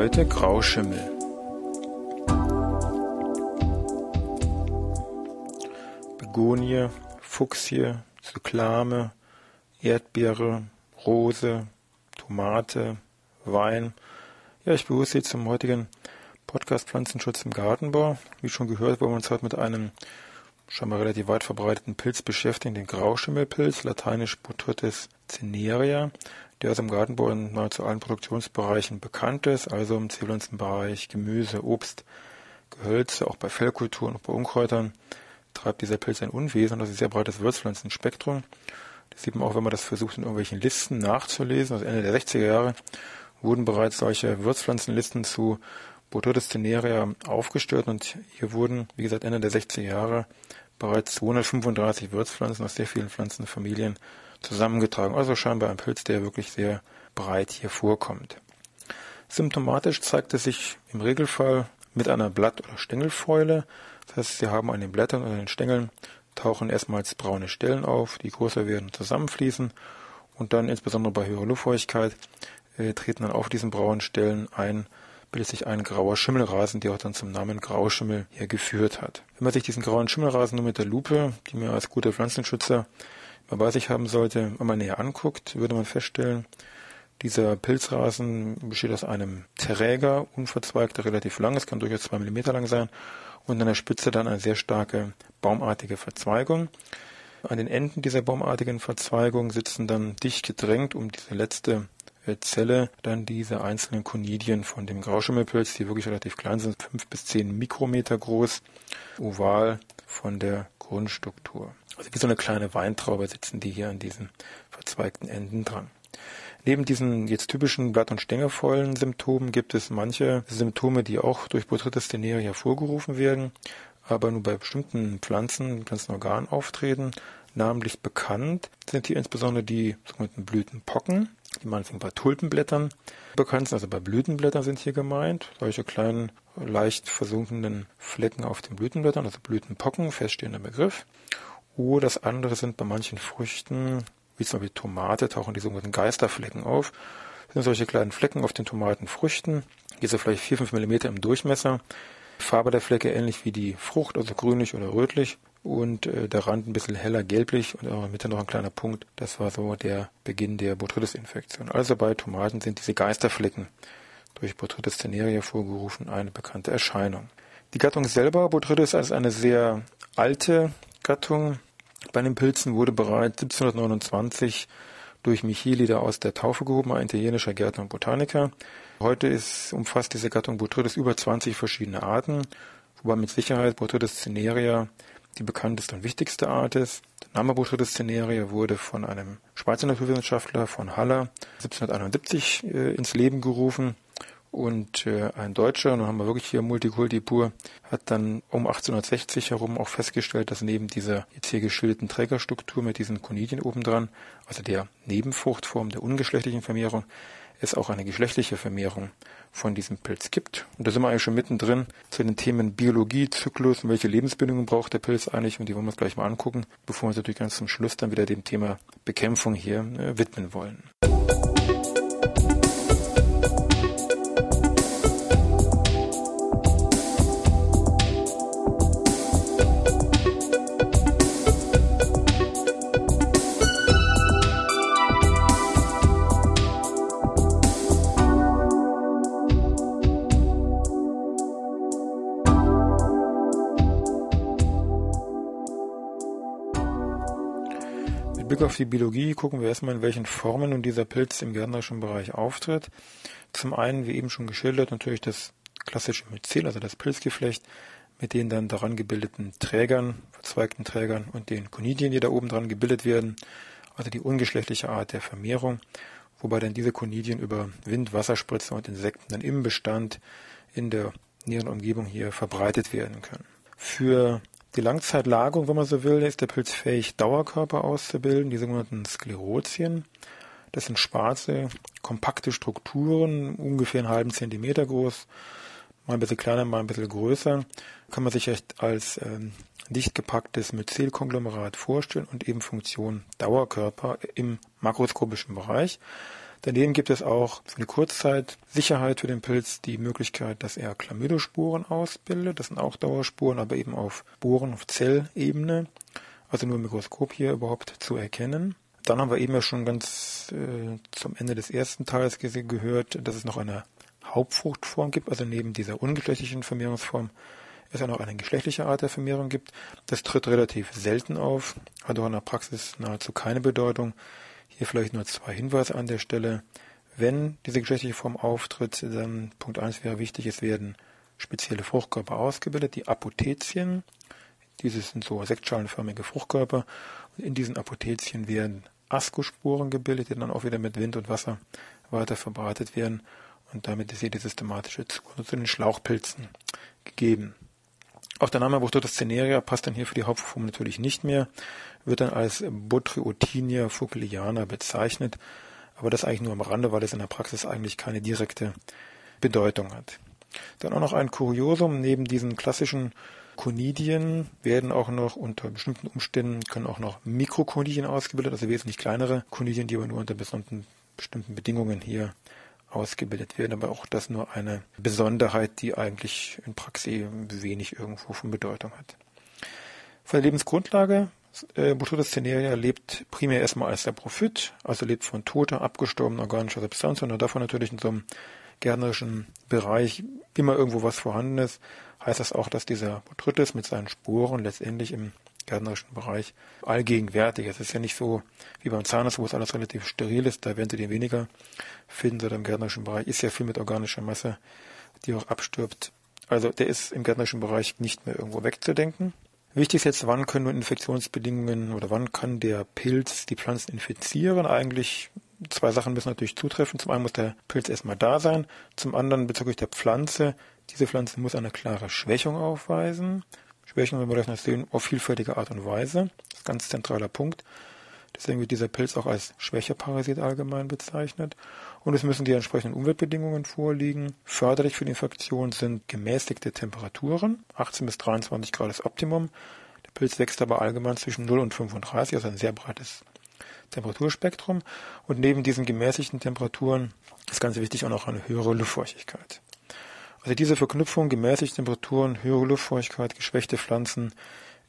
Heute Grauschimmel. Begonie, Fuchsie, Cyklame, Erdbeere, Rose, Tomate, Wein. Ja, ich begrüße Sie zum heutigen Podcast Pflanzenschutz im Gartenbau. Wie schon gehört, wollen wir uns heute mit einem scheinbar relativ weit verbreiteten Pilz beschäftigen, den Grauschimmelpilz, lateinisch Botrytis cinerea der aus dem Gartenbau in nahezu allen Produktionsbereichen bekannt ist, also im Zwiebelpflanzenbereich, Gemüse, Obst, Gehölze, auch bei Fellkulturen und bei Unkräutern treibt dieser Pilz ein Unwesen das ist ein sehr breites Würzpflanzenspektrum. Das sieht man auch, wenn man das versucht, in irgendwelchen Listen nachzulesen. Also Ende der 60er Jahre wurden bereits solche Würzpflanzenlisten zu Botrytis cinerea aufgestellt und hier wurden, wie gesagt, Ende der 60er Jahre bereits 235 Würzpflanzen aus sehr vielen Pflanzenfamilien zusammengetragen. Also scheinbar ein Pilz, der wirklich sehr breit hier vorkommt. Symptomatisch zeigt es sich im Regelfall mit einer Blatt- oder Stängelfäule. Das heißt, Sie haben an den Blättern oder den Stängeln tauchen erstmals braune Stellen auf, die größer werden, zusammenfließen und dann insbesondere bei höherer Luftfeuchtigkeit äh, treten dann auf diesen braunen Stellen ein, bildet sich ein grauer Schimmelrasen, der auch dann zum Namen Grauschimmel hier geführt hat. Wenn man sich diesen grauen Schimmelrasen nur mit der Lupe, die mir als guter Pflanzenschützer man bei sich haben sollte, wenn man näher anguckt, würde man feststellen, dieser Pilzrasen besteht aus einem träger, unverzweigter, relativ lang, es kann durchaus zwei Millimeter lang sein, und an der Spitze dann eine sehr starke baumartige Verzweigung. An den Enden dieser baumartigen Verzweigung sitzen dann dicht gedrängt um diese letzte äh, Zelle dann diese einzelnen Konidien von dem Grauschimmelpilz, die wirklich relativ klein sind, fünf bis zehn Mikrometer groß, oval von der Grundstruktur. Also wie so eine kleine Weintraube sitzen die hier an diesen verzweigten Enden dran. Neben diesen jetzt typischen Blatt- und stängelvollen Symptomen gibt es manche Symptome, die auch durch Botrytis tenere hervorgerufen werden, aber nur bei bestimmten Pflanzen, Pflanzenorganen auftreten. Namentlich bekannt sind hier insbesondere die sogenannten Blütenpocken, die manchmal bei Tulpenblättern bekannt sind, also bei Blütenblättern sind hier gemeint, solche kleinen, leicht versunkenen Flecken auf den Blütenblättern, also Blütenpocken, feststehender Begriff. Oh, das andere sind bei manchen Früchten, wie zum Beispiel Tomate, tauchen die sogenannten Geisterflecken auf. Das sind solche kleinen Flecken auf den Tomatenfrüchten, die so vielleicht 4, 5 mm im Durchmesser. Die Farbe der Flecke ähnlich wie die Frucht, also grünlich oder rötlich. Und äh, der Rand ein bisschen heller gelblich und in der Mitte noch ein kleiner Punkt. Das war so der Beginn der Botrytis-Infektion. Also bei Tomaten sind diese Geisterflecken durch Botrytis teneria vorgerufen eine bekannte Erscheinung. Die Gattung selber, Botrytis, als eine sehr alte Gattung bei den Pilzen wurde bereits 1729 durch Micheli da aus der Taufe gehoben, ein italienischer Gärtner und Botaniker. Heute ist, umfasst diese Gattung Botrytis über 20 verschiedene Arten, wobei mit Sicherheit Botrytis cinerea die bekannteste und wichtigste Art ist. Der Name Botrytis cinerea wurde von einem Schweizer Naturwissenschaftler von Haller 1771 äh, ins Leben gerufen. Und äh, ein Deutscher, nun haben wir wirklich hier Multikulti pur, hat dann um 1860 herum auch festgestellt, dass neben dieser jetzt hier geschilderten Trägerstruktur mit diesen Konidien obendran, also der Nebenfruchtform der ungeschlechtlichen Vermehrung, es auch eine geschlechtliche Vermehrung von diesem Pilz gibt. Und da sind wir eigentlich schon mittendrin zu den Themen Biologie, Zyklus und welche Lebensbedingungen braucht der Pilz eigentlich und die wollen wir uns gleich mal angucken, bevor wir uns natürlich ganz zum Schluss dann wieder dem Thema Bekämpfung hier äh, widmen wollen. Blick auf die Biologie gucken wir erstmal, in welchen Formen nun dieser Pilz im gärtnerischen Bereich auftritt. Zum einen, wie eben schon geschildert, natürlich das klassische Myzel, also das Pilzgeflecht, mit den dann daran gebildeten Trägern, verzweigten Trägern und den Konidien, die da oben dran gebildet werden, also die ungeschlechtliche Art der Vermehrung, wobei dann diese Konidien über Wind, Wasserspritzer und Insekten dann im Bestand in der näheren Umgebung hier verbreitet werden können. Für die Langzeitlagerung, wenn man so will, ist der Pilz fähig, Dauerkörper auszubilden, die sogenannten Sklerotien. Das sind schwarze, kompakte Strukturen, ungefähr einen halben Zentimeter groß, mal ein bisschen kleiner, mal ein bisschen größer. Kann man sich echt als ähm, dicht gepacktes Myzelkonglomerat vorstellen und eben Funktion Dauerkörper im makroskopischen Bereich. Daneben gibt es auch für eine Kurzzeit Sicherheit für den Pilz die Möglichkeit, dass er Chlamydosporen ausbildet. Das sind auch Dauerspuren, aber eben auf Sporen, auf Zellebene, also nur im Mikroskop hier überhaupt zu erkennen. Dann haben wir eben ja schon ganz äh, zum Ende des ersten Teils gehört, dass es noch eine Hauptfruchtform gibt, also neben dieser ungeschlechtlichen Vermehrungsform es auch noch eine geschlechtliche Art der Vermehrung gibt. Das tritt relativ selten auf, hat auch in der Praxis nahezu keine Bedeutung. Hier vielleicht nur zwei Hinweise an der Stelle. Wenn diese geschlechtliche Form auftritt, dann Punkt 1 wäre wichtig, es werden spezielle Fruchtkörper ausgebildet, die Apothezien. Diese sind so sektschalenförmige Fruchtkörper. Und in diesen Apothezien werden Ascosporen gebildet, die dann auch wieder mit Wind und Wasser weiter verbreitet werden. Und damit ist hier die systematische Zuordnung zu den Schlauchpilzen gegeben. Auch der Name Botrytis cinerea passt dann hier für die Hauptform natürlich nicht mehr, wird dann als Botryotinia focaliana bezeichnet, aber das eigentlich nur am Rande, weil es in der Praxis eigentlich keine direkte Bedeutung hat. Dann auch noch ein Kuriosum, neben diesen klassischen Konidien werden auch noch unter bestimmten Umständen können auch noch Mikrokonidien ausgebildet, also wesentlich kleinere Konidien, die aber nur unter bestimmten, bestimmten Bedingungen hier ausgebildet werden, aber auch das nur eine Besonderheit, die eigentlich in Praxis wenig irgendwo von Bedeutung hat. Von der Lebensgrundlage, äh, Botrytis cinerea lebt primär erstmal als der Prophyt, also lebt von toter, abgestorbener organischer Substanz und davon natürlich in so einem gärtnerischen Bereich immer irgendwo was vorhanden ist, heißt das auch, dass dieser Botrytis mit seinen Sporen letztendlich im gärtnerischen Bereich allgegenwärtig. Es ist ja nicht so wie beim Zahnarzt, wo es alles relativ steril ist, da werden Sie den weniger finden, sondern im gärtnerischen Bereich ist ja viel mit organischer Masse, die auch abstirbt. Also der ist im gärtnerischen Bereich nicht mehr irgendwo wegzudenken. Wichtig ist jetzt, wann können nun Infektionsbedingungen oder wann kann der Pilz die Pflanzen infizieren? Eigentlich zwei Sachen müssen natürlich zutreffen. Zum einen muss der Pilz erstmal da sein. Zum anderen bezüglich der Pflanze. Diese Pflanze muss eine klare Schwächung aufweisen. Schwächen, noch sehen, auf vielfältige Art und Weise. Das ist ein ganz zentraler Punkt. Deswegen wird dieser Pilz auch als Schwächeparasit allgemein bezeichnet. Und es müssen die entsprechenden Umweltbedingungen vorliegen. Förderlich für die Infektion sind gemäßigte Temperaturen. 18 bis 23 Grad ist Optimum. Der Pilz wächst aber allgemein zwischen 0 und 35, also ein sehr breites Temperaturspektrum. Und neben diesen gemäßigten Temperaturen ist ganz wichtig auch noch eine höhere Luftfeuchtigkeit. Also diese Verknüpfung gemäßigte Temperaturen, höhere Luftfeuchtigkeit, geschwächte Pflanzen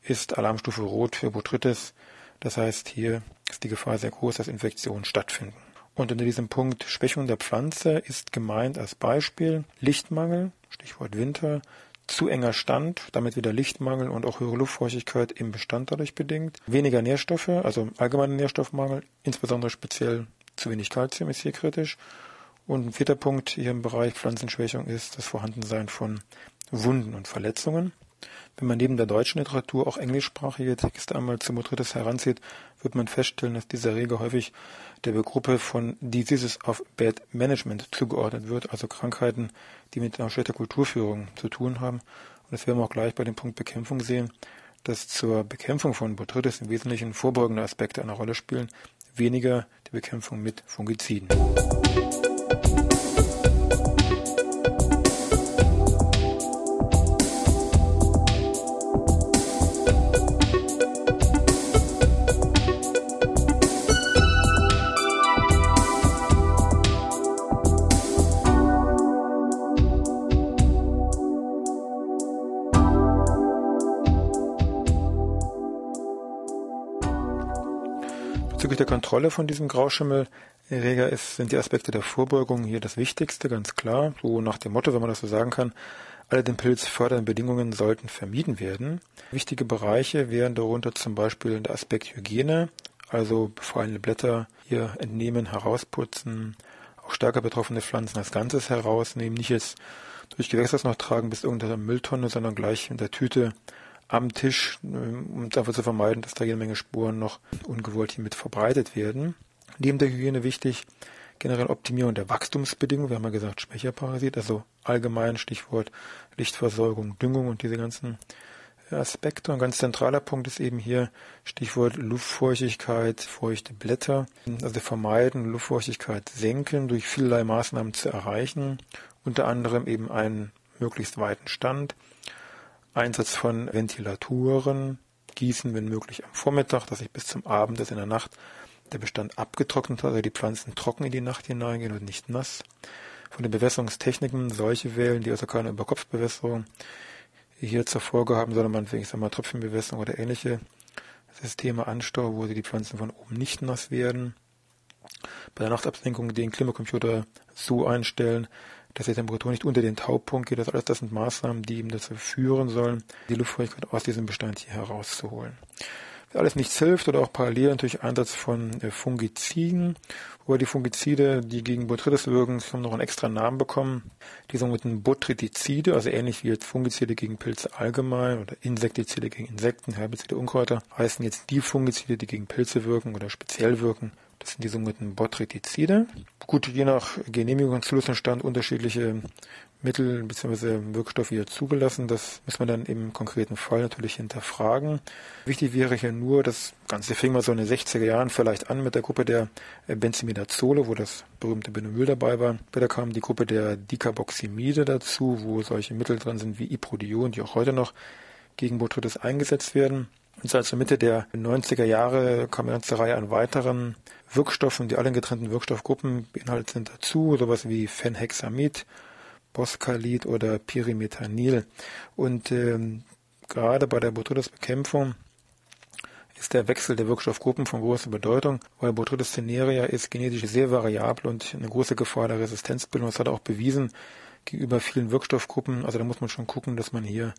ist Alarmstufe Rot für Botrytis. Das heißt, hier ist die Gefahr sehr groß, dass Infektionen stattfinden. Und unter diesem Punkt Schwächung der Pflanze ist gemeint als Beispiel Lichtmangel, Stichwort Winter, zu enger Stand, damit wieder Lichtmangel und auch höhere Luftfeuchtigkeit im Bestand dadurch bedingt. Weniger Nährstoffe, also allgemeiner Nährstoffmangel, insbesondere speziell zu wenig Kalzium ist hier kritisch und ein vierter Punkt hier im Bereich Pflanzenschwächung ist das Vorhandensein von Wunden und Verletzungen. Wenn man neben der deutschen Literatur auch englischsprachige Texte einmal zu Botrytis heranzieht, wird man feststellen, dass dieser Rege häufig der Gruppe von Diseases of Bad Management zugeordnet wird, also Krankheiten, die mit einer schlechter Kulturführung zu tun haben. Und das werden wir auch gleich bei dem Punkt Bekämpfung sehen, dass zur Bekämpfung von Botrytis im Wesentlichen vorbeugende Aspekte eine Rolle spielen, weniger die Bekämpfung mit Fungiziden. Bezüglich Kontrolle von diesem Grauschimmelerreger ist, sind die Aspekte der Vorbeugung hier das Wichtigste, ganz klar. So nach dem Motto, wenn man das so sagen kann, alle den Pilz fördernden Bedingungen sollten vermieden werden. Wichtige Bereiche wären darunter zum Beispiel der Aspekt Hygiene, also befallene Blätter hier entnehmen, herausputzen, auch stärker betroffene Pflanzen als Ganzes herausnehmen, nicht jetzt durch Gewächshaus noch tragen bis irgendeiner Mülltonne, sondern gleich in der Tüte am Tisch, um einfach zu vermeiden, dass da jede Menge Spuren noch ungewollt hier mit verbreitet werden. Neben der Hygiene wichtig, generell Optimierung der Wachstumsbedingungen, wir haben ja gesagt schwächer Parasit, also allgemein Stichwort Lichtversorgung, Düngung und diese ganzen Aspekte. Ein ganz zentraler Punkt ist eben hier Stichwort Luftfeuchtigkeit, feuchte Blätter. Also vermeiden, Luftfeuchtigkeit senken, durch vielerlei Maßnahmen zu erreichen. Unter anderem eben einen möglichst weiten Stand, Einsatz von Ventilatoren, Gießen, wenn möglich am Vormittag, dass sich bis zum Abend, dass in der Nacht der Bestand abgetrocknet hat, also die Pflanzen trocken in die Nacht hineingehen und nicht nass. Von den Bewässerungstechniken solche wählen, die also keine Überkopfbewässerung hier zur Folge haben, sondern man, ich sag mal, Tröpfchenbewässerung oder ähnliche Systeme Anstau, wo die Pflanzen von oben nicht nass werden. Bei der Nachtabsenkung den Klimacomputer so einstellen, dass die Temperatur nicht unter den Taupunkt geht. Das alles das sind Maßnahmen, die eben dazu führen sollen, die Luftfeuchtigkeit aus diesem Bestand hier herauszuholen. Wenn alles nichts hilft oder auch parallel natürlich Einsatz von äh, Fungiziden, wobei die Fungizide, die gegen Botrytis wirken, haben noch einen extra Namen bekommen. Die sogenannten Botrytizide, also ähnlich wie jetzt Fungizide gegen Pilze allgemein oder Insektizide gegen Insekten, Herbizide, Unkräuter, heißen jetzt die Fungizide, die gegen Pilze wirken oder speziell wirken, das sind die sogenannten Botrytizide. Gut, je nach Genehmigung und Zulassungsstand unterschiedliche Mittel bzw. Wirkstoffe hier zugelassen. Das muss man dann im konkreten Fall natürlich hinterfragen. Wichtig wäre hier nur, das Ganze fing mal so in den 60er Jahren vielleicht an mit der Gruppe der Benzimidazole, wo das berühmte Benomyl dabei war. Später kam die Gruppe der Dicarboximide dazu, wo solche Mittel drin sind wie Iprodion, die auch heute noch gegen Botrytis eingesetzt werden. Und seit zur Mitte der 90er Jahre kam eine ganze Reihe an weiteren Wirkstoffen, die alle in getrennten Wirkstoffgruppen beinhaltet sind, dazu, sowas wie Phenhexamid, Boskalid oder Pyrimethanil. Und ähm, gerade bei der Botrytis-Bekämpfung ist der Wechsel der Wirkstoffgruppen von großer Bedeutung, weil Botrytis cinerea ist genetisch sehr variabel und eine große Gefahr der Resistenzbildung. Das hat er auch bewiesen gegenüber vielen Wirkstoffgruppen. Also da muss man schon gucken, dass man hier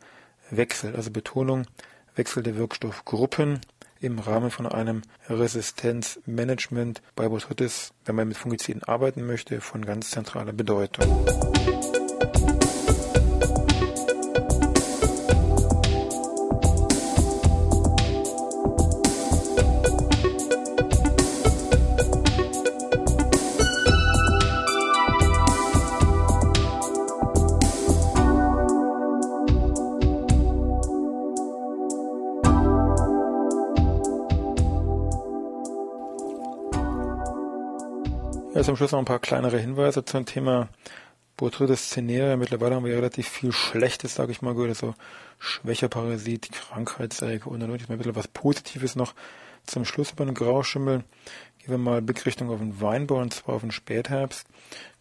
wechselt. Also Betonung, Wechsel der Wirkstoffgruppen im Rahmen von einem Resistenzmanagement bei Botrytis, wenn man mit Fungiziden arbeiten möchte, von ganz zentraler Bedeutung. Ja, zum Schluss noch ein paar kleinere Hinweise zum Thema Botrytis cinerea. Mittlerweile haben wir ja relativ viel Schlechtes, sage ich mal, gehört, so schwächer Parasit, und dann ein bisschen was Positives noch zum Schluss über den Grauschimmel. Gehen wir mal Blickrichtung auf den Weinbau und zwar auf den Spätherbst.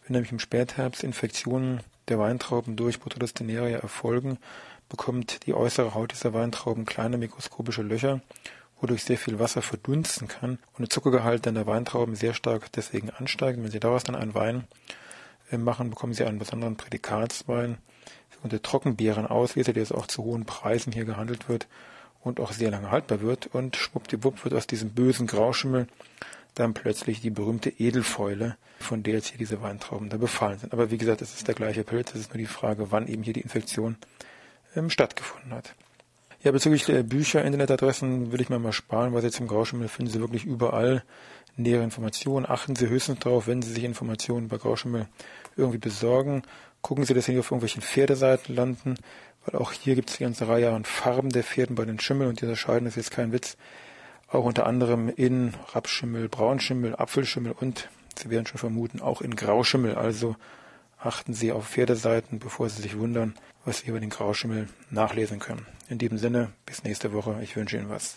Wenn nämlich im Spätherbst Infektionen der Weintrauben durch Botrytis cinerea erfolgen, bekommt die äußere Haut dieser Weintrauben kleine mikroskopische Löcher wodurch sehr viel Wasser verdunsten kann und der Zuckergehalt in der Weintrauben sehr stark deswegen ansteigt. Wenn Sie daraus dann einen Wein äh, machen, bekommen Sie einen besonderen Prädikatswein und der Trockenbeeren auslese, der jetzt auch zu hohen Preisen hier gehandelt wird und auch sehr lange haltbar wird und schwuppdiwupp wird aus diesem bösen Grauschimmel dann plötzlich die berühmte Edelfäule, von der jetzt hier diese Weintrauben da befallen sind. Aber wie gesagt, es ist der gleiche Pilz, es ist nur die Frage, wann eben hier die Infektion ähm, stattgefunden hat. Ja, bezüglich der Bücher, Internetadressen will ich mir mal sparen, weil Sie zum Grauschimmel finden Sie wirklich überall nähere Informationen. Achten Sie höchstens darauf, wenn Sie sich Informationen über Grauschimmel irgendwie besorgen. Gucken Sie, dass Sie nicht auf irgendwelchen Pferdeseiten landen, weil auch hier gibt es die ganze Reihe an Farben der Pferden bei den Schimmeln und die unterscheiden, das ist jetzt kein Witz, auch unter anderem in Rapschimmel, Braunschimmel, Apfelschimmel und, Sie werden schon vermuten, auch in Grauschimmel. Also achten Sie auf Pferdeseiten, bevor Sie sich wundern, was Sie über den Grauschimmel nachlesen können. In diesem Sinne, bis nächste Woche. Ich wünsche Ihnen was.